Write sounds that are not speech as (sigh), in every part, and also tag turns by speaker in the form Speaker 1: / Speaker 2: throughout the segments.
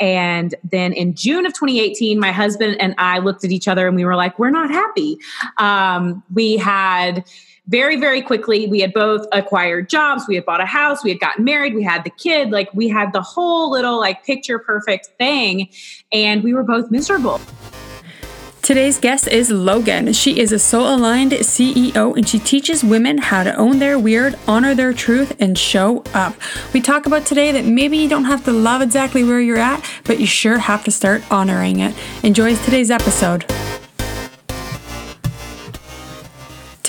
Speaker 1: And then in June of 2018, my husband and I looked at each other and we were like, we're not happy. Um, we had very, very quickly, we had both acquired jobs. We had bought a house. We had gotten married. We had the kid. Like we had the whole little like picture perfect thing. And we were both miserable.
Speaker 2: Today's guest is Logan. She is a soul aligned CEO and she teaches women how to own their weird, honor their truth, and show up. We talk about today that maybe you don't have to love exactly where you're at, but you sure have to start honoring it. Enjoy today's episode.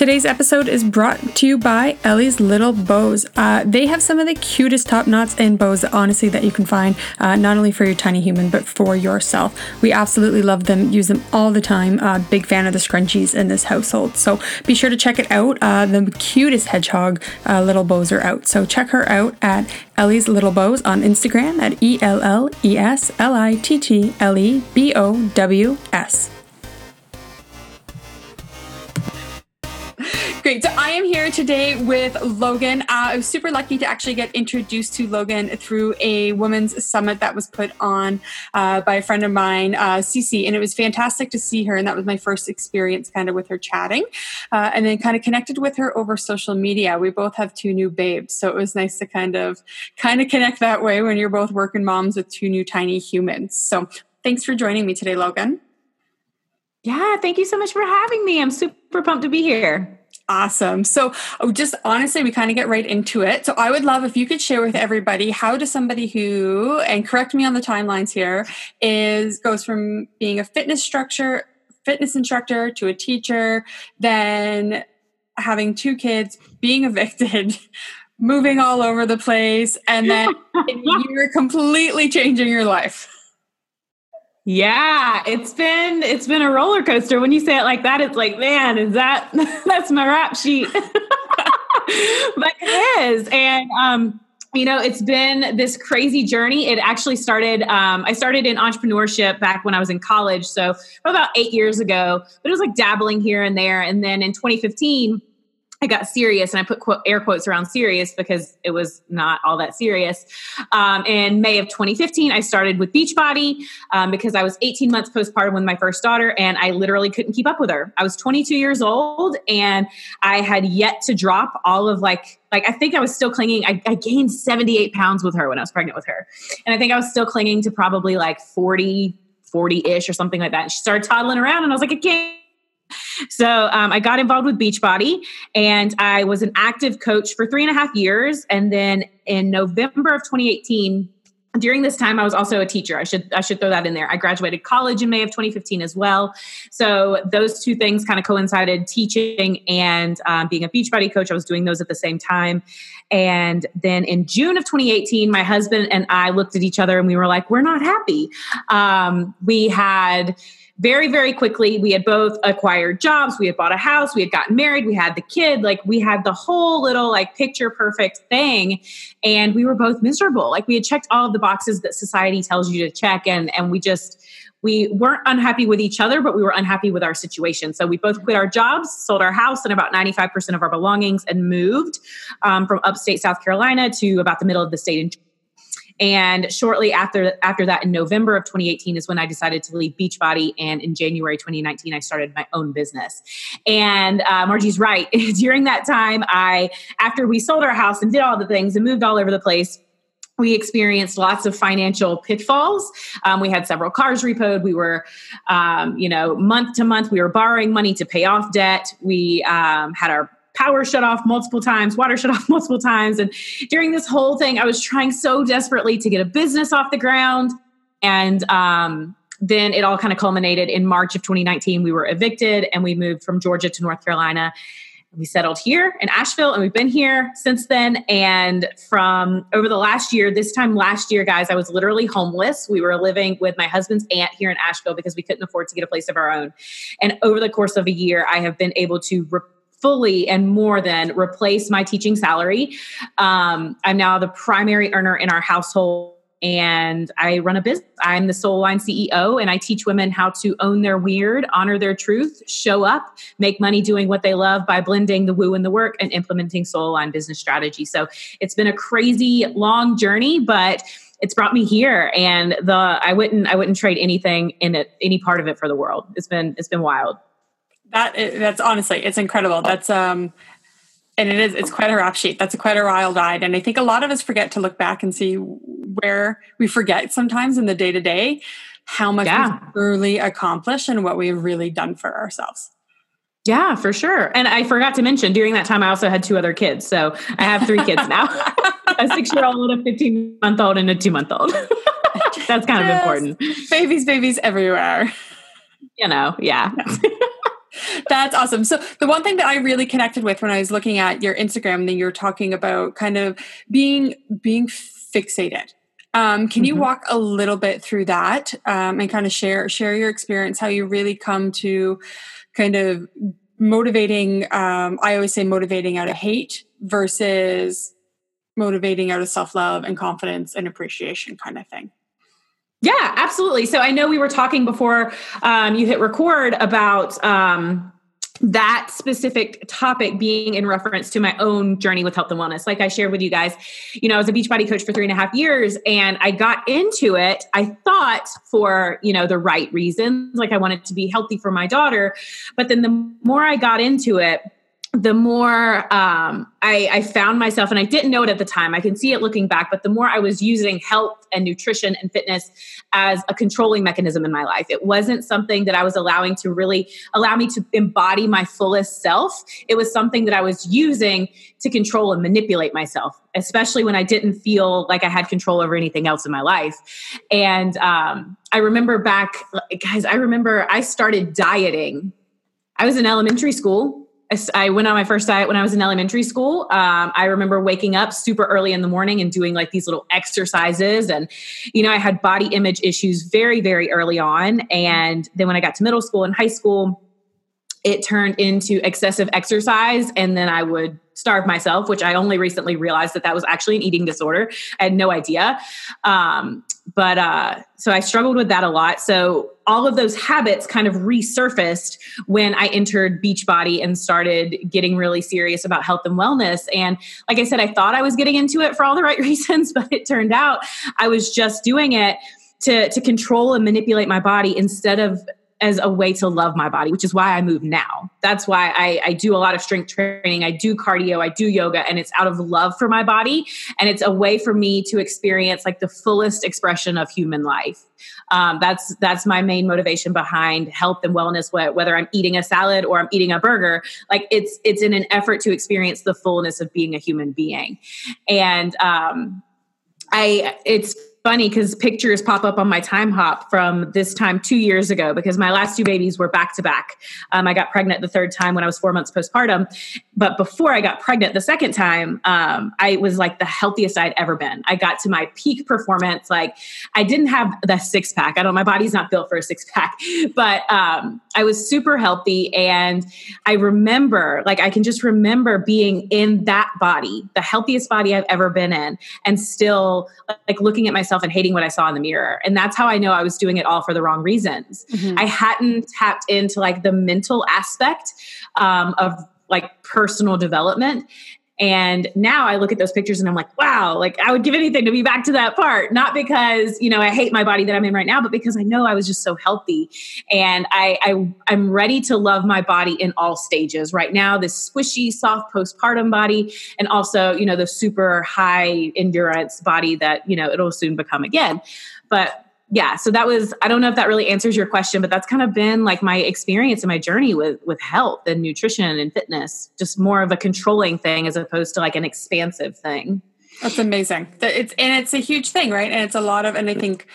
Speaker 2: Today's episode is brought to you by Ellie's Little Bows. Uh, they have some of the cutest top knots and bows, honestly, that you can find, uh, not only for your tiny human, but for yourself. We absolutely love them, use them all the time. Uh, big fan of the scrunchies in this household. So be sure to check it out. Uh, the cutest hedgehog uh, little bows are out. So check her out at Ellie's Little Bows on Instagram at E L L E S L I T T L E B O W S. Great. So I am here today with Logan. Uh, I was super lucky to actually get introduced to Logan through a women's summit that was put on uh, by a friend of mine, uh, Cece, and it was fantastic to see her. And that was my first experience kind of with her chatting, uh, and then kind of connected with her over social media. We both have two new babes, so it was nice to kind of kind of connect that way when you're both working moms with two new tiny humans. So thanks for joining me today, Logan.
Speaker 1: Yeah, thank you so much for having me. I'm super pumped to be here.
Speaker 2: Awesome. So, oh, just honestly, we kind of get right into it. So, I would love if you could share with everybody how does somebody who, and correct me on the timelines here, is goes from being a fitness structure, fitness instructor to a teacher, then having two kids, being evicted, (laughs) moving all over the place, and then (laughs) you're completely changing your life.
Speaker 1: Yeah, it's been it's been a roller coaster. When you say it like that, it's like, man, is that (laughs) that's my rap sheet? (laughs) but it is, and um, you know, it's been this crazy journey. It actually started. Um, I started in entrepreneurship back when I was in college, so about eight years ago. But it was like dabbling here and there, and then in 2015 I got serious, and I put quote, air quotes around serious because it was not all that serious. Um, in May of 2015, I started with Beachbody um, because I was 18 months postpartum with my first daughter, and I literally couldn't keep up with her. I was 22 years old, and I had yet to drop all of like like I think I was still clinging. I, I gained 78 pounds with her when I was pregnant with her, and I think I was still clinging to probably like 40 40 ish or something like that. And she started toddling around, and I was like, I can't so um, I got involved with Beachbody and I was an active coach for three and a half years. And then in November of 2018, during this time i was also a teacher. I should i should throw that in there. I graduated college in may of 2015 as well. So those two things kind of coincided teaching and um, being a beachbody coach. I was doing those at the same time. And then in june of 2018 my husband and i looked at each other and we were like we're not happy. Um, we had very, very quickly, we had both acquired jobs. We had bought a house. We had gotten married. We had the kid. Like we had the whole little like picture perfect thing. And we were both miserable. Like we had checked all of the boxes that society tells you to check. And, and we just, we weren't unhappy with each other, but we were unhappy with our situation. So we both quit our jobs, sold our house and about 95% of our belongings, and moved um, from upstate South Carolina to about the middle of the state in and shortly after after that, in November of 2018, is when I decided to leave Beachbody. And in January 2019, I started my own business. And uh, Margie's right. (laughs) During that time, I after we sold our house and did all the things and moved all over the place we experienced lots of financial pitfalls. Um, we had several cars repoed. We were, um, you know, month to month, we were borrowing money to pay off debt. We um, had our power shut off multiple times, water shut (laughs) off multiple times. And during this whole thing, I was trying so desperately to get a business off the ground. And um, then it all kind of culminated in March of 2019. We were evicted and we moved from Georgia to North Carolina. We settled here in Asheville and we've been here since then. And from over the last year, this time last year, guys, I was literally homeless. We were living with my husband's aunt here in Asheville because we couldn't afford to get a place of our own. And over the course of a year, I have been able to. Fully and more than replace my teaching salary. Um, I'm now the primary earner in our household and I run a business. I'm the Soul Aligned CEO, and I teach women how to own their weird, honor their truth, show up, make money doing what they love by blending the woo and the work and implementing Soul Aligned business strategy. So it's been a crazy long journey, but it's brought me here and the i wouldn't i wouldn't trade anything in it any part of it for the world it's been it's been wild
Speaker 2: that that's honestly it's incredible that's um and it is it's quite a rap sheet that's a quite a wild ride and i think a lot of us forget to look back and see where we forget sometimes in the day to day how much yeah. we've truly accomplished and what we've really done for ourselves
Speaker 1: yeah, for sure. And I forgot to mention during that time, I also had two other kids. So I have three kids now (laughs) a six year old, a 15 month old, and a two month old. (laughs) That's kind yes. of important.
Speaker 2: Babies, babies everywhere.
Speaker 1: You know, yeah. (laughs)
Speaker 2: That's awesome. So the one thing that I really connected with when I was looking at your Instagram, then you're talking about kind of being being fixated. Um, can you mm-hmm. walk a little bit through that um, and kind of share share your experience, how you really come to kind of motivating um, i always say motivating out of hate versus motivating out of self-love and confidence and appreciation kind of thing
Speaker 1: yeah absolutely so i know we were talking before um, you hit record about um, that specific topic being in reference to my own journey with health and wellness. Like I shared with you guys, you know, I was a Beachbody coach for three and a half years and I got into it, I thought for, you know, the right reasons. Like I wanted to be healthy for my daughter. But then the more I got into it, the more um, I, I, found myself, and I didn't know it at the time, I can see it looking back, but the more I was using health and nutrition and fitness as a controlling mechanism in my life. It wasn't something that I was allowing to really allow me to embody my fullest self. It was something that I was using to control and manipulate myself, especially when I didn't feel like I had control over anything else in my life. And um, I remember back, guys, I remember I started dieting. I was in elementary school I went on my first diet when I was in elementary school. Um, I remember waking up super early in the morning and doing like these little exercises. And, you know, I had body image issues very, very early on. And then when I got to middle school and high school, it turned into excessive exercise. And then I would starve myself, which I only recently realized that that was actually an eating disorder. I had no idea. Um, but uh, so I struggled with that a lot. So all of those habits kind of resurfaced when I entered Beachbody and started getting really serious about health and wellness. And like I said, I thought I was getting into it for all the right (laughs) reasons, but it turned out I was just doing it to to control and manipulate my body instead of as a way to love my body, which is why I move now. That's why I, I, do a lot of strength training. I do cardio, I do yoga, and it's out of love for my body. And it's a way for me to experience like the fullest expression of human life. Um, that's that's my main motivation behind health and wellness. Whether I'm eating a salad or I'm eating a burger, like it's it's in an effort to experience the fullness of being a human being. And um, I it's funny because pictures pop up on my Timehop from this time two years ago because my last two babies were back to back. Um, I got pregnant the third time when I was four months postpartum. But before I got pregnant the second time, um, I was like the healthiest I'd ever been. I got to my peak performance. Like I didn't have the six pack. I don't, my body's not built for a six pack, (laughs) but um, I was super healthy. And I remember, like, I can just remember being in that body, the healthiest body I've ever been in, and still like looking at myself myself and hating what I saw in the mirror. And that's how I know I was doing it all for the wrong reasons. Mm-hmm. I hadn't tapped into like the mental aspect um, of like personal development. And now I look at those pictures and I'm like, wow, like I would give anything to be back to that part. Not because, you know, I hate my body that I'm in right now, but because I know I was just so healthy. And I, I I'm ready to love my body in all stages. Right now, this squishy, soft postpartum body, and also, you know, the super high endurance body that, you know, it'll soon become again. But yeah so that was i don't know if that really answers your question but that's kind of been like my experience and my journey with with health and nutrition and fitness just more of a controlling thing as opposed to like an expansive thing.
Speaker 2: That's amazing. It's and it's a huge thing right? And it's a lot of and i think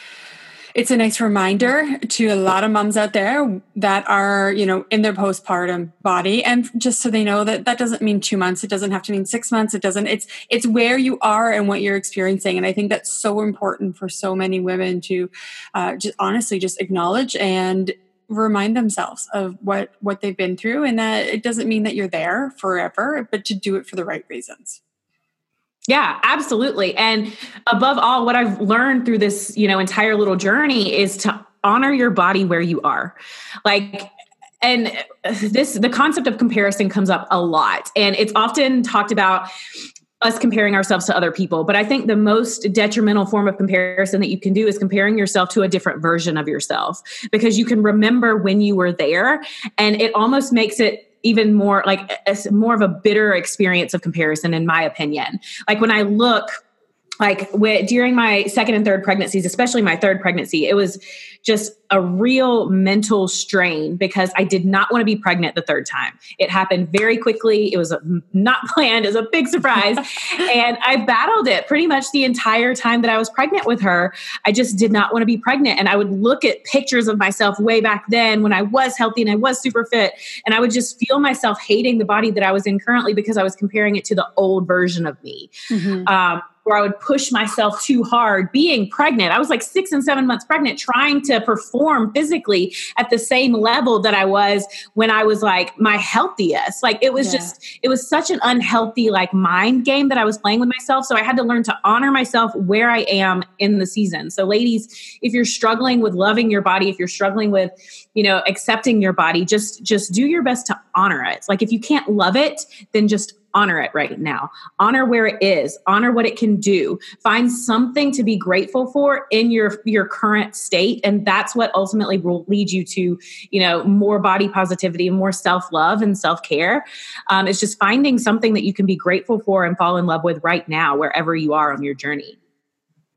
Speaker 2: it's a nice reminder to a lot of moms out there that are you know in their postpartum body. And just so they know that that doesn't mean two months. It doesn't have to mean six months. It doesn't it's it's where you are and what you're experiencing. And i think that's so important for so many women to uh, just honestly just acknowledge and remind themselves of what what they've been through and that it doesn't mean that you're there forever but to do it for the right reasons
Speaker 1: yeah, absolutely. And above all, what I've learned through this, you know, entire little journey is to honor your body where you are. Like and this the concept of comparison comes up a lot and it's often talked about us comparing ourselves to other people. But I think the most detrimental form of comparison that you can do is comparing yourself to a different version of yourself because you can remember when you were there and it almost makes it even more like a, more of a bitter experience of comparison in my opinion. Like when I look like during my second and third pregnancies, especially my third pregnancy, it was just a real mental strain because I did not want to be pregnant the third time. It happened very quickly. It was not (laughs) planned. It was a big surprise. (laughs) and I battled it pretty much the entire time that I was pregnant with her. I just did not want to be pregnant. And I would look at pictures of myself way back then when I was healthy and I was super fit. And I would just feel myself hating the body that I was in currently because I was comparing it to the old version of me. Mm-hmm. Um, where I would push myself too hard being pregnant. I was like six and seven months pregnant, trying to perform physically at the same level that I was when I was like my healthiest. Like it was yeah. just, it was such an unhealthy like mind game that I was playing with myself. So I had to learn to honor myself where I am in the season. So, ladies, if you're struggling with loving your body, if you're struggling with, you know, accepting your body, just just do your best to honor it. Like if you can't love it, then just honor it right now. Honor where it is. Honor what it can do. Find something to be grateful for in your your current state and that's what ultimately will lead you to, you know, more body positivity and more self-love and self-care. Um, it's just finding something that you can be grateful for and fall in love with right now wherever you are on your journey.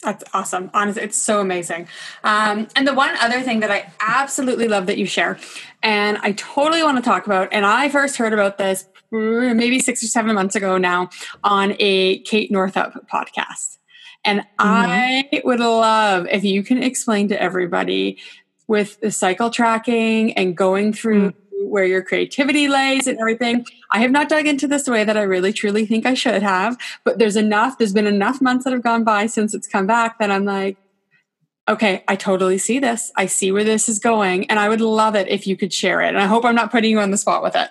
Speaker 2: That's awesome. Honestly, it's so amazing. Um, and the one other thing that I absolutely love that you share, and I totally want to talk about, and I first heard about this maybe six or seven months ago now on a Kate Northrup podcast. And mm-hmm. I would love if you can explain to everybody with the cycle tracking and going through mm-hmm. Where your creativity lays and everything. I have not dug into this the way that I really truly think I should have, but there's enough, there's been enough months that have gone by since it's come back that I'm like, okay, I totally see this. I see where this is going. And I would love it if you could share it. And I hope I'm not putting you on the spot with it.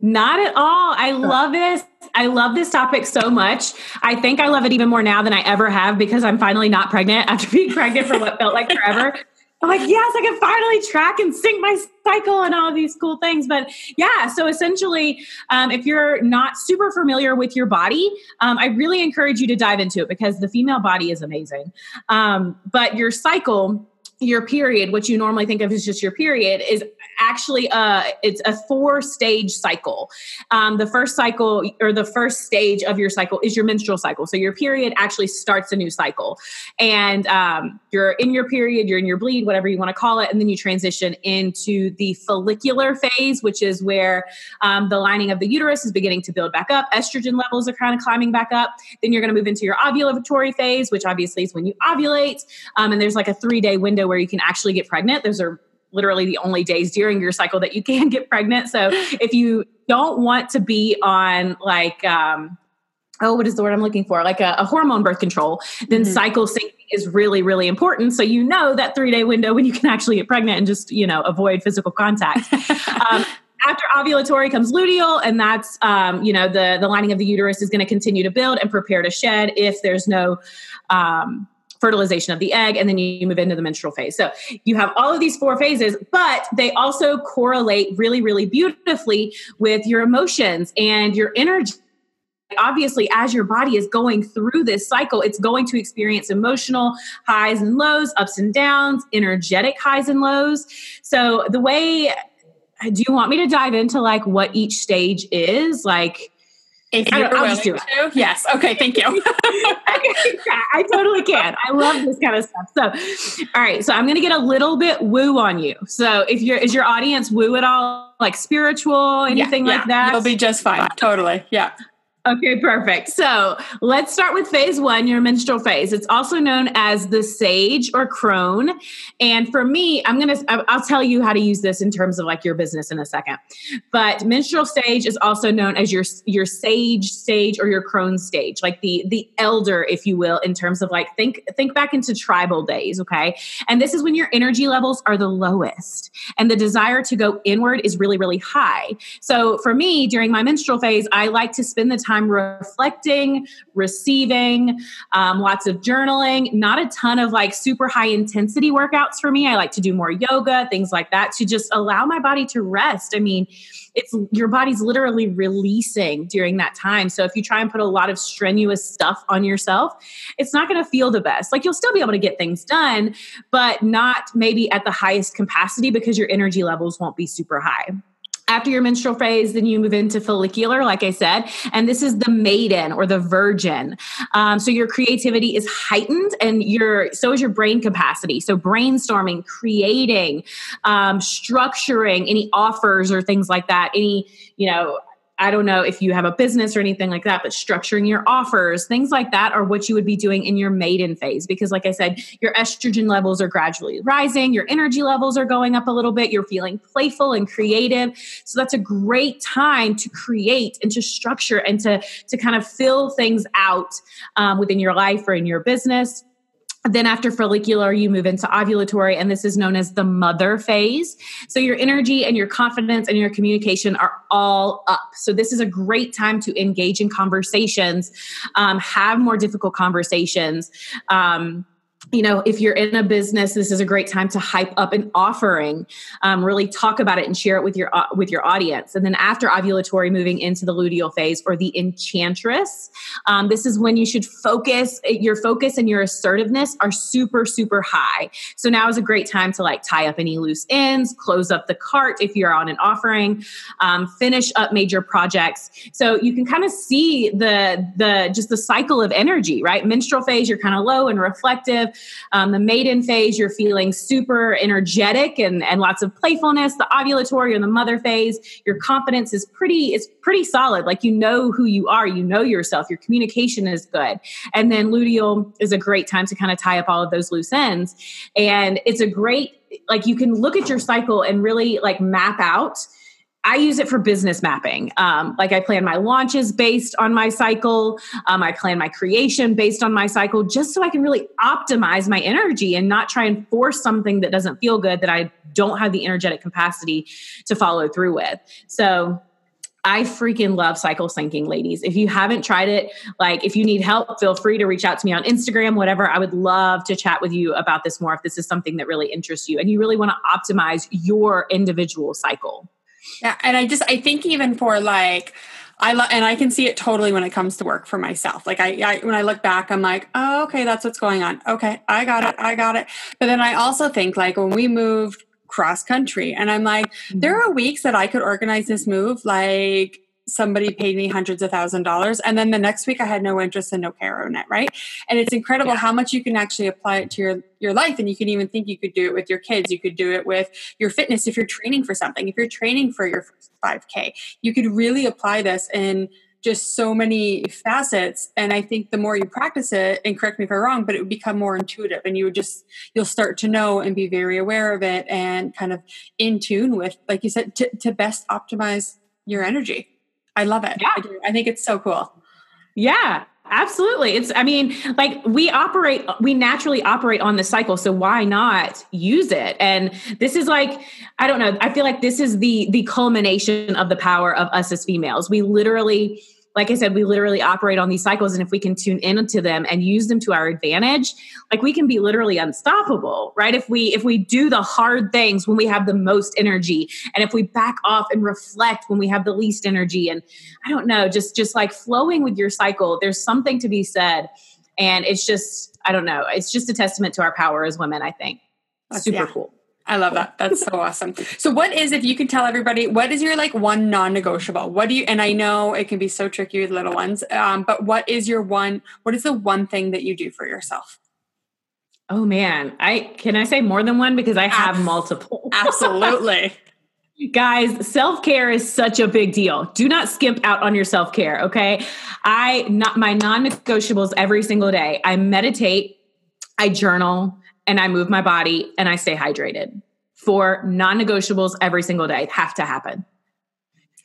Speaker 1: Not at all. I love this. I love this topic so much. I think I love it even more now than I ever have because I'm finally not pregnant after being pregnant for what felt like forever. I'm like, yes, I can finally track and sync my cycle and all these cool things. But yeah, so essentially, um, if you're not super familiar with your body, um, I really encourage you to dive into it because the female body is amazing. Um, but your cycle, your period, what you normally think of as just your period, is actually a it's a four stage cycle. Um, the first cycle or the first stage of your cycle is your menstrual cycle. So your period actually starts a new cycle, and um, you're in your period, you're in your bleed, whatever you want to call it, and then you transition into the follicular phase, which is where um, the lining of the uterus is beginning to build back up. Estrogen levels are kind of climbing back up. Then you're going to move into your ovulatory phase, which obviously is when you ovulate, um, and there's like a three day window where you can actually get pregnant. Those are literally the only days during your cycle that you (laughs) can get pregnant. So if you don't want to be on like, um, oh, what is the word I'm looking for? Like a, a hormone birth control, then mm-hmm. cycle syncing is really, really important. So you know that three day window when you can actually get pregnant and just, you know, avoid physical contact. (laughs) um, after ovulatory comes luteal, and that's um, you know the the lining of the uterus is going to continue to build and prepare to shed if there's no um, fertilization of the egg, and then you move into the menstrual phase. So you have all of these four phases, but they also correlate really, really beautifully with your emotions and your energy. Obviously as your body is going through this cycle it's going to experience emotional highs and lows ups and downs energetic highs and lows. So the way do you want me to dive into like what each stage is? Like
Speaker 2: if you're I'll willing to. it. Yes. Okay. Thank you. (laughs) (laughs)
Speaker 1: I totally can. I love this kind of stuff. So, all right. So I'm going to get a little bit woo on you. So if you're, is your audience woo at all? Like spiritual, anything yeah, yeah. like that?
Speaker 2: You'll be just fine. Totally. Yeah.
Speaker 1: Okay, perfect. So let's start with phase one, your menstrual phase. It's also known as the sage or crone. And for me, I'm going to, I'll tell you how to use this in terms of like your business in a second. But menstrual stage is also known as your, your sage stage or your crone stage, like the, the elder, if you will, in terms of like, think, think back into tribal days. Okay. And this is when your energy levels are the lowest and the desire to go inward is really, really high. So for me, during my menstrual phase, I like to spend the time time reflecting, receiving, um, lots of journaling, not a ton of like super high intensity workouts for me. I like to do more yoga, things like that to just allow my body to rest. I mean, it's your body's literally releasing during that time. So if you try and put a lot of strenuous stuff on yourself, it's not going to feel the best. Like you'll still be able to get things done, but not maybe at the highest capacity because your energy levels won't be super high. After your menstrual phase, then you move into follicular, like I said, and this is the maiden or the virgin. Um, so your creativity is heightened, and your so is your brain capacity. So brainstorming, creating, um, structuring any offers or things like that. Any you know I don't know if you have a business or anything like that, but structuring your offers, things like that are what you would be doing in your maiden phase. Because, like I said, your estrogen levels are gradually rising, your energy levels are going up a little bit, you're feeling playful and creative. So, that's a great time to create and to structure and to, to kind of fill things out um, within your life or in your business. Then, after follicular, you move into ovulatory, and this is known as the mother phase. So, your energy and your confidence and your communication are all up. So, this is a great time to engage in conversations, um, have more difficult conversations. Um, you know if you're in a business this is a great time to hype up an offering um, really talk about it and share it with your uh, with your audience. And then after ovulatory moving into the luteal phase or the enchantress um, this is when you should focus your focus and your assertiveness are super super high. So now is a great time to like tie up any loose ends close up the cart if you're on an offering um, finish up major projects. So you can kind of see the the just the cycle of energy right? Menstrual phase you're kind of low and reflective um, the maiden phase, you're feeling super energetic and, and lots of playfulness. The ovulatory or the mother phase, your confidence is pretty is pretty solid. Like you know who you are, you know yourself. Your communication is good. And then luteal is a great time to kind of tie up all of those loose ends. And it's a great like you can look at your cycle and really like map out I use it for business mapping. Um, like I plan my launches based on my cycle. Um, I plan my creation based on my cycle, just so I can really optimize my energy and not try and force something that doesn't feel good that I don't have the energetic capacity to follow through with. So I freaking love cycle syncing, ladies. If you haven't tried it, like if you need help, feel free to reach out to me on Instagram, whatever. I would love to chat with you about this more if this is something that really interests you and you really want to optimize your individual cycle.
Speaker 2: Yeah, and I just I think even for like I lo- and I can see it totally when it comes to work for myself. Like I, I, when I look back, I'm like, oh, okay, that's what's going on. Okay, I got it, I got it. But then I also think like when we moved cross country, and I'm like, mm-hmm. there are weeks that I could organize this move like somebody paid me hundreds of thousand dollars. And then the next week i had no interest and no care on it right? And it's incredible yeah. how much you can actually apply it to your your life. And you can even think you could do it with your kids. You could do it with your fitness if you're training for something. If you're training for your 5k you could really apply this in just so many facets. And i think the more you practice it and correct me if i'm wrong but it would become more intuitive. And you would just you'll start to know and be very aware of it and kind of in tune with like you said to, to best optimize your energy I love it. Yeah. I, I think it's so cool.
Speaker 1: Yeah, absolutely it's i mean like we operate we naturally operate on the cycle so why not use it and this is like i don't know i feel like this is the the culmination of the power of us as females we literally like I said, we literally operate on these cycles. And if we can tune into them and use them to our advantage, like we can be literally unstoppable, right? If we if we do the hard things when we have the most energy, and if we back off and reflect when we have the least energy, and I don't know, just just like flowing with your cycle, there's something to be said. And it's just, I don't know, it's just a testament to our power as women, I think. Super yeah. cool.
Speaker 2: I love that. That's so (laughs) awesome. So what is if you can tell everybody what is your like one non-negotiable? What do you and I know it can be so tricky with little ones. Um, but what is your one what is the one thing that you do for yourself?
Speaker 1: Oh man, I can I say more than one because I have multiple. (laughs)
Speaker 2: Absolutely.
Speaker 1: Guys, self-care is such a big deal. Do not skimp out on your self-care, okay? I not my non-negotiables every single day. I meditate, I journal, and I move my body and I stay hydrated. For non negotiables every single day have to happen.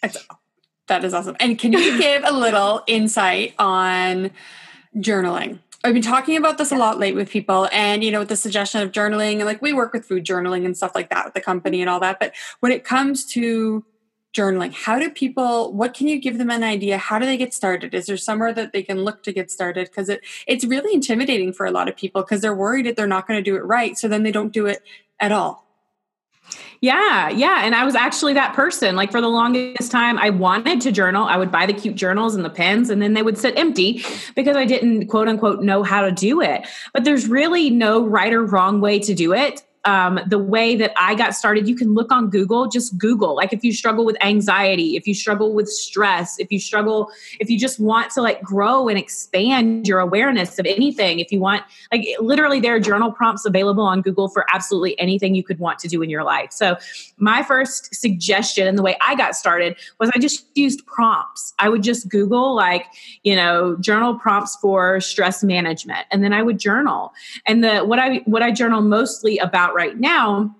Speaker 2: That's, that is awesome. And can you (laughs) give a little insight on journaling? I've been talking about this a lot late with people, and you know, with the suggestion of journaling, and like we work with food journaling and stuff like that with the company and all that. But when it comes to journaling. How do people what can you give them an idea? How do they get started? Is there somewhere that they can look to get started? Because it it's really intimidating for a lot of people because they're worried that they're not going to do it right. So then they don't do it at all.
Speaker 1: Yeah, yeah. And I was actually that person. Like for the longest time, I wanted to journal. I would buy the cute journals and the pens, and then they would sit empty because I didn't, quote unquote, know how to do it. But there's really no right or wrong way to do it um, the way that I got started, you can look on Google, just Google. Like if you struggle with anxiety, if you struggle with stress, if you struggle, if you just want to like grow and expand your awareness of anything, if you want, like literally, there are journal prompts available on Google for absolutely anything you could want to do in your life. So, my first suggestion and the way I got started was I just used prompts. I would just Google, like, you know, journal prompts for stress management, and then I would journal. And the what I what I journal mostly about right now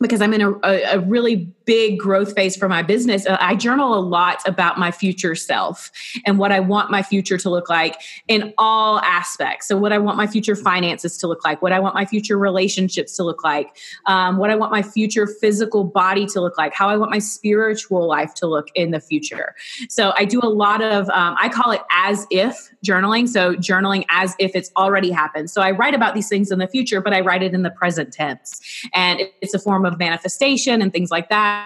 Speaker 1: because I'm in a, a, a, really big growth phase for my business, uh, I journal a lot about my future self and what I want my future to look like in all aspects. So, what I want my future finances to look like, what I want my future relationships to look like, um, what I want my future physical body to look like, how I want my spiritual life to look in the future. So, I do a lot of, um, I call it as if journaling. So, journaling as if it's already happened. So, I write about these things in the future, but I write it in the present tense. And it's a form of manifestation and things like that.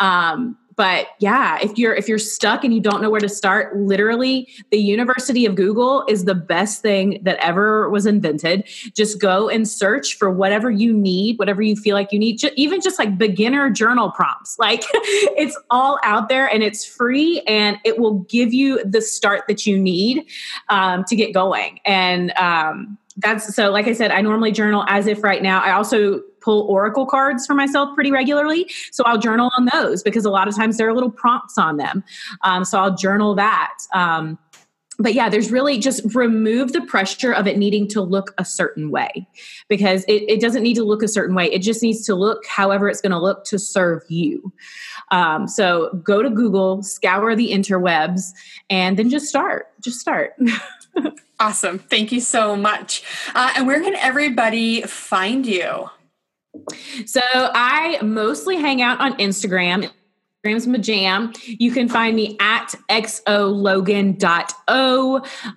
Speaker 1: Um, but yeah if you're if you're stuck and you don't know where to start literally the university of google is the best thing that ever was invented. Just go and search for whatever you need whatever you feel like you need even just like beginner journal prompts. Like (laughs) it's all out there and it's free and it will give you the start that you need um, to get going. And um, that's so like i said i normally journal as if right now. I also pull oracle cards for myself pretty regularly so i'll journal on those because a lot of times there are little prompts on them um, so i'll journal that um, but yeah, there's really just remove the pressure of it needing to look a certain way because it, it doesn't need to look a certain way. It just needs to look however it's going to look to serve you. Um, so go to Google, scour the interwebs, and then just start. Just start. (laughs)
Speaker 2: awesome. Thank you so much. Uh, and where can everybody find you?
Speaker 1: So I mostly hang out on Instagram. Instagram's my jam. You can find me at xologan.o.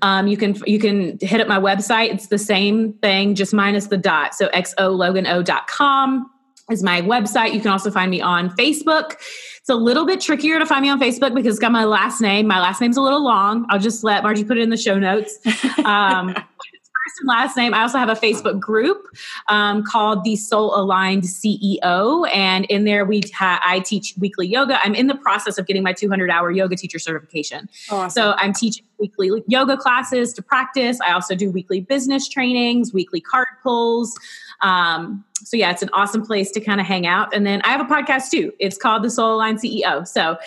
Speaker 1: Um, you can you can hit up my website. It's the same thing, just minus the dot. So xologano.com is my website. You can also find me on Facebook. It's a little bit trickier to find me on Facebook because it's got my last name. My last name's a little long. I'll just let Margie put it in the show notes. (laughs) Um, first and last name. I also have a Facebook group um, called the Soul Aligned CEO, and in there we ha- I teach weekly yoga. I'm in the process of getting my 200 hour yoga teacher certification. Awesome. So I'm teaching weekly yoga classes to practice. I also do weekly business trainings, weekly card pulls. Um, so yeah, it's an awesome place to kind of hang out. And then I have a podcast too. It's called the Soul Aligned CEO. So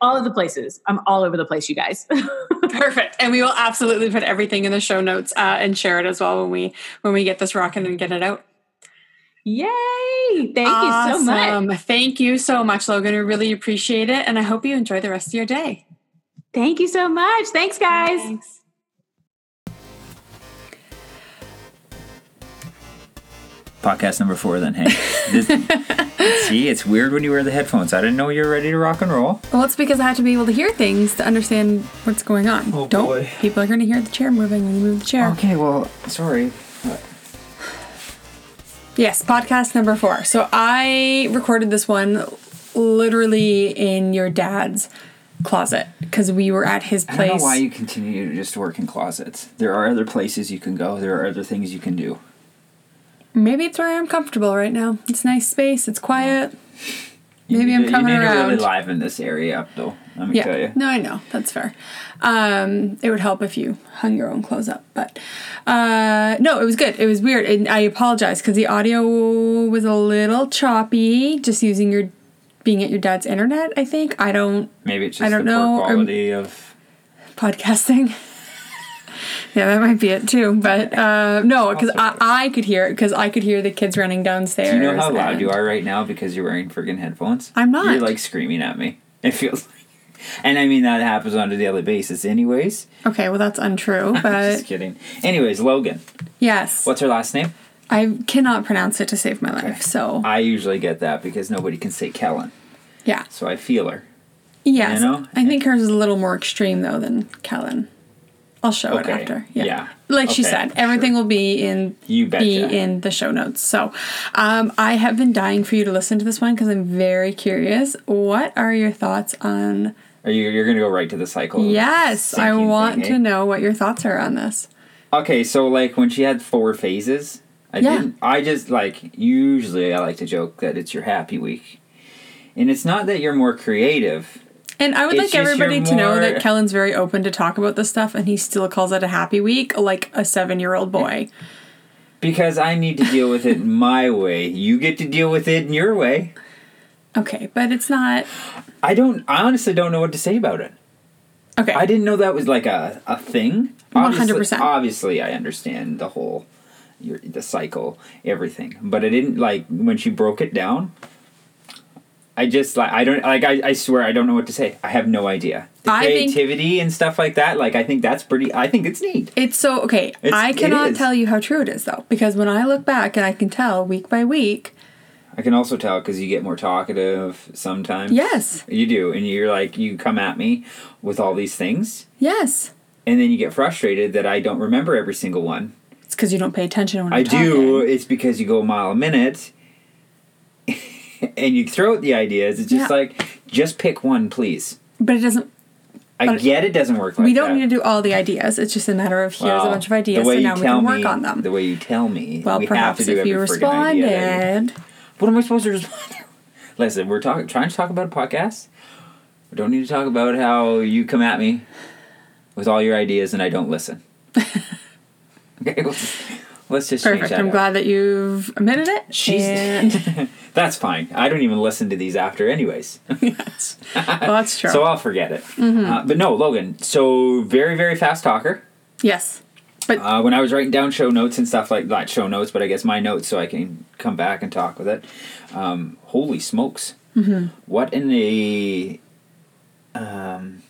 Speaker 1: all of the places. I'm all over the place, you guys. (laughs)
Speaker 2: Perfect. And we will absolutely put everything in the show notes uh, and share it as well when we when we get this rocking and get it out.
Speaker 1: Yay! Thank awesome. you so much.
Speaker 2: Thank you so much, Logan. We really appreciate it. And I hope you enjoy the rest of your day.
Speaker 1: Thank you so much. Thanks, guys. Thanks.
Speaker 3: Podcast number four then, hey. (laughs) This, see, it's weird when you wear the headphones. I didn't know you were ready to rock and roll.
Speaker 2: Well, it's because I have to be able to hear things to understand what's going on. Oh, Don't boy. people are going to hear the chair moving when you move the chair.
Speaker 3: Okay, well, sorry.
Speaker 2: Yes, podcast number four. So I recorded this one literally in your dad's closet because we were at his place. I
Speaker 3: don't know why you continue to just work in closets. There are other places you can go. There are other things you can do.
Speaker 2: Maybe it's where I'm comfortable right now. It's nice space. It's quiet. Maybe I'm coming you need around.
Speaker 3: To really live in this area up, though. Let me yeah. tell you.
Speaker 2: No, I know that's fair. Um, it would help if you hung your own clothes up, but uh, no, it was good. It was weird, and I apologize because the audio was a little choppy. Just using your being at your dad's internet, I think. I don't.
Speaker 3: Maybe it's just I don't the know, quality of
Speaker 2: podcasting. (laughs) yeah, that might be it too. But uh, no, because I, I could hear it because I could hear the kids running downstairs.
Speaker 3: Do you know how loud you are right now because you're wearing friggin' headphones?
Speaker 2: I'm not.
Speaker 3: You're like screaming at me. It feels like. And I mean that happens on a daily basis, anyways.
Speaker 2: Okay, well that's untrue. (laughs) But
Speaker 3: just kidding. Anyways, Logan.
Speaker 2: Yes.
Speaker 3: What's her last name?
Speaker 2: I cannot pronounce it to save my life. Okay. So
Speaker 3: I usually get that because nobody can say Kellen.
Speaker 2: Yeah.
Speaker 3: So I feel her.
Speaker 2: Yes.
Speaker 3: You know?
Speaker 2: I think hers is a little more extreme though than Kellen. I'll show
Speaker 3: Okay.
Speaker 2: it after. Yeah.
Speaker 3: Yeah.
Speaker 2: Like she said, everything will be in
Speaker 3: You
Speaker 2: be in the show notes. So, um, I have been dying for you to listen to this one because I'm very curious. What are your thoughts on?
Speaker 3: Are you you're gonna go right to the cycle?
Speaker 2: Yes, I want
Speaker 3: thing,
Speaker 2: to
Speaker 3: eh?
Speaker 2: know what your thoughts are on this.
Speaker 3: Okay, so like when she had four phases, I
Speaker 2: Yeah.
Speaker 3: didn't. I just like usually I like to joke that it's your happy week, and it's not that you're more creative.
Speaker 2: And I would
Speaker 3: It's
Speaker 2: like everybody to know that Kellen's very open to talk about this stuff, and he still calls it a happy week, like a seven-year-old boy.
Speaker 3: Because I need to deal with it my way. You get to deal with it in your way.
Speaker 2: Okay, but it's not
Speaker 3: I don't. I honestly don't know what to say about it.
Speaker 2: okay.
Speaker 3: I didn't know that was like a, a thing. Obviously-
Speaker 2: 100%.
Speaker 3: Obviously, I understand the whole, your the cycle, everything. But I didn't like when she broke it down. I just like I don't like I, I swear I don't know what to say. I have no idea. The
Speaker 2: I think-
Speaker 3: creativity and stuff like that. Like I think that's pretty. I think it's neat.
Speaker 2: It's so okay.
Speaker 3: It's-
Speaker 2: I cannot tell you how true it is though, because when I look back and I can tell week by week,
Speaker 3: I can also tell because you get more talkative sometimes.
Speaker 2: yes,
Speaker 3: You do, and you're like you come at me with all these things,
Speaker 2: yes,
Speaker 3: and then you get frustrated that I don't remember every single one.
Speaker 2: it's because you don't pay attention when I'm
Speaker 3: I do.
Speaker 2: talking.
Speaker 3: It's because you go a mile a minute, (laughs) and you throw out the ideas. It's just
Speaker 2: Yeah.
Speaker 3: like, just pick one, please.
Speaker 2: But it doesn't.
Speaker 3: I get it doesn't work like
Speaker 2: we don't
Speaker 3: that.
Speaker 2: need to do all the ideas. It's just a matter of here's a bunch of ideas, so now we can work
Speaker 3: me-
Speaker 2: on them.
Speaker 3: The way you tell me,
Speaker 2: well,
Speaker 3: we
Speaker 2: perhaps
Speaker 3: have to do
Speaker 2: if you
Speaker 3: every friggin' idea that you-
Speaker 2: responded,
Speaker 3: What am I supposed to respond to? (laughs) Listen, we're talking, trying to talk about a podcast. We don't need to talk about how you come at me with all your ideas and I don't listen. (laughs) okay, let's just change
Speaker 2: perfect.
Speaker 3: that
Speaker 2: I'm glad that you've admitted it.
Speaker 3: She's- (laughs) That's fine. I don't even listen to these after, anyways. (laughs)
Speaker 2: yes, well, that's (laughs) true.
Speaker 3: so I'll forget it.
Speaker 2: Mm-hmm.
Speaker 3: Uh, but no, Logan. So very, very fast talker.
Speaker 2: yes, but
Speaker 3: Uh, when I was writing down show notes and stuff like not show notes, but I guess my notes so I can come back and talk with it. Um, holy smokes!
Speaker 2: Mm-hmm.
Speaker 3: What in the um,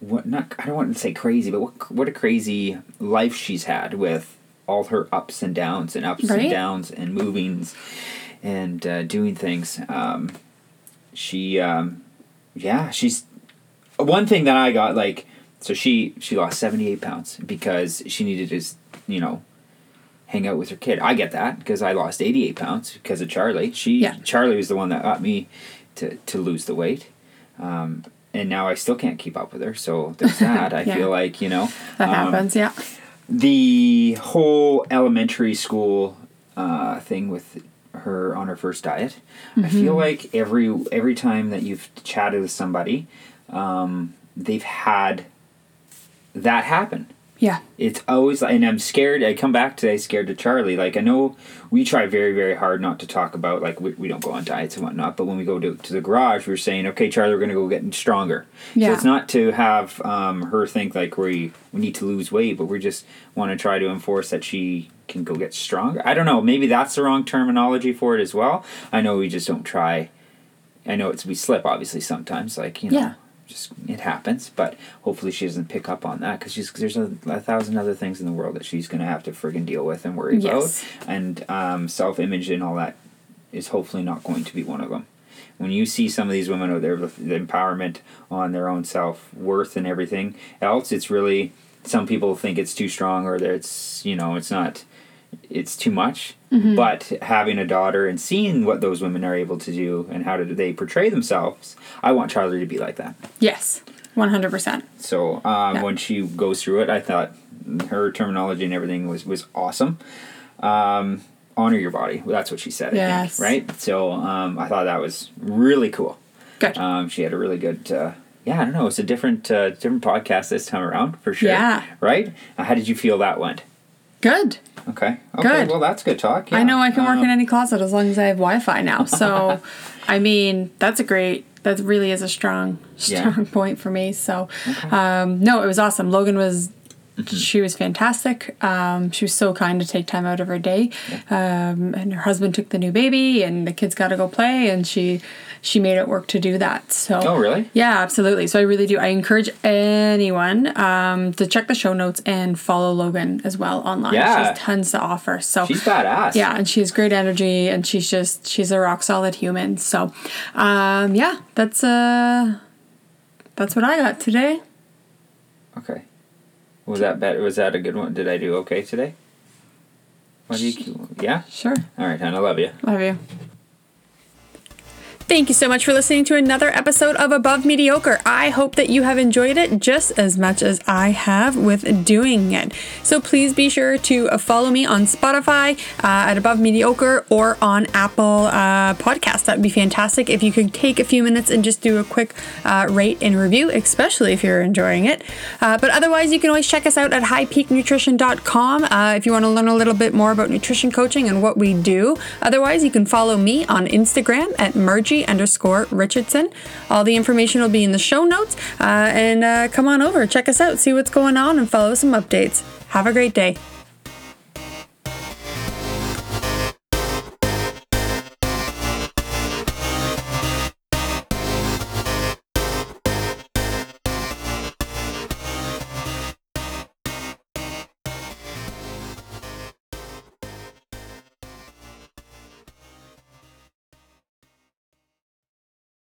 Speaker 3: what? Not I don't want to say crazy, but what what a crazy life she's had with all her ups and downs and ups
Speaker 2: Right?
Speaker 3: and downs and movings and uh, doing things. Um, she um, yeah she's one thing that I got like so she she lost 78 pounds because she needed to you know hang out with her kid. I get that because I lost 88 pounds because of Charlie. She
Speaker 2: Yeah.
Speaker 3: Charlie was the one that got me to to lose the weight. Um, and now I still can't keep up with her. So there's (laughs) that. I
Speaker 2: Yeah.
Speaker 3: feel like, you know,
Speaker 2: that
Speaker 3: um,
Speaker 2: happens. Yeah,
Speaker 3: the whole elementary school uh, thing with her on her first diet. I
Speaker 2: Mm-hmm.
Speaker 3: feel like every every time that you've chatted with somebody, um, they've had that happen.
Speaker 2: Yeah,
Speaker 3: It's always and I'm scared. I come back today scared to Charlie. Like I know we try very very hard not to talk about like we, we don't go on diets and whatnot. But when we go to, to the garage, we're saying, okay, Charlie, we're gonna go get stronger.
Speaker 2: Yeah.
Speaker 3: So it's not to have um, her think like we we need to lose weight, but we just want to try to enforce that she can go get stronger. I don't know. Maybe that's the wrong terminology for it as well. I know we just don't try. I know it's we slip obviously sometimes. Like you know.
Speaker 2: Yeah.
Speaker 3: Just it happens, but hopefully she doesn't pick up on that because she's there's a, a thousand other things in the world that she's gonna have to friggin' deal with and worry
Speaker 2: Yes.
Speaker 3: about, and um, self image and all that is hopefully not going to be one of them. When you see some of these women out their the empowerment on their own self worth and everything else, it's really some people think it's too strong or that it's you know it's not it's too much.
Speaker 2: Mm-hmm.
Speaker 3: But having a daughter and seeing what those women are able to do and how do they portray themselves, I want Charlie to be like that.
Speaker 2: yes, one hundred percent.
Speaker 3: So um,
Speaker 2: Yeah.
Speaker 3: when she goes through it, I thought her terminology and everything was was awesome. Um, honor your body. That's what she said.
Speaker 2: Yes.
Speaker 3: I think, right. So um, I thought that was really cool.
Speaker 2: Good.
Speaker 3: Um, she had a really good. Uh, yeah, I don't know. It's a different uh, different podcast this time around for sure.
Speaker 2: Yeah.
Speaker 3: Right. Uh, how did you feel that went?
Speaker 2: Good.
Speaker 3: Okay. Okay.
Speaker 2: Good.
Speaker 3: Well, that's good talk.
Speaker 2: I know I can work
Speaker 3: Um,
Speaker 2: in any closet as long as I have Wi-Fi now. So, (laughs) I mean, that's a great. That really is a strong,
Speaker 3: Yeah.
Speaker 2: strong (laughs) point for me. So, um, no, it was awesome. Logan was.
Speaker 3: Mm-hmm.
Speaker 2: She was fantastic. Um, she was so kind to take time out of her day, um, and her husband took the new baby, and the kids got to go play, and she she made it work to do that. So,
Speaker 3: Oh, really?
Speaker 2: yeah, absolutely. So I really do. I encourage anyone um, to check the show notes and follow Logan as well online. She
Speaker 3: Yeah.
Speaker 2: has tons to offer. So
Speaker 3: She's badass.
Speaker 2: yeah, and she has great energy, and she's just she's a rock solid human. So, um, yeah, that's uh, That's what I got today.
Speaker 3: Okay. Was that better? Was that a good one? Did I do okay today? What do you? Yeah.
Speaker 2: Sure.
Speaker 3: All right, hon. I love you.
Speaker 2: Love you. Thank you so much for listening to another episode of Above Mediocre. I hope that you have enjoyed it just as much as I have with doing it. So please be sure to follow me on Spotify uh, at Above Mediocre or on Apple uh, Podcast. That would be fantastic if you could take a few minutes and just do a quick uh, rate and review, especially if you're enjoying it. Uh, but otherwise, you can always check us out at highpeaknutrition.com uh, if you want to learn a little bit more about nutrition coaching and what we do. Otherwise, you can follow me on Instagram at Margie underscore Richardson. All the information will be in the show notes. Uh, and uh, come on over, check us out, see what's going on, and follow some updates. Have a great day.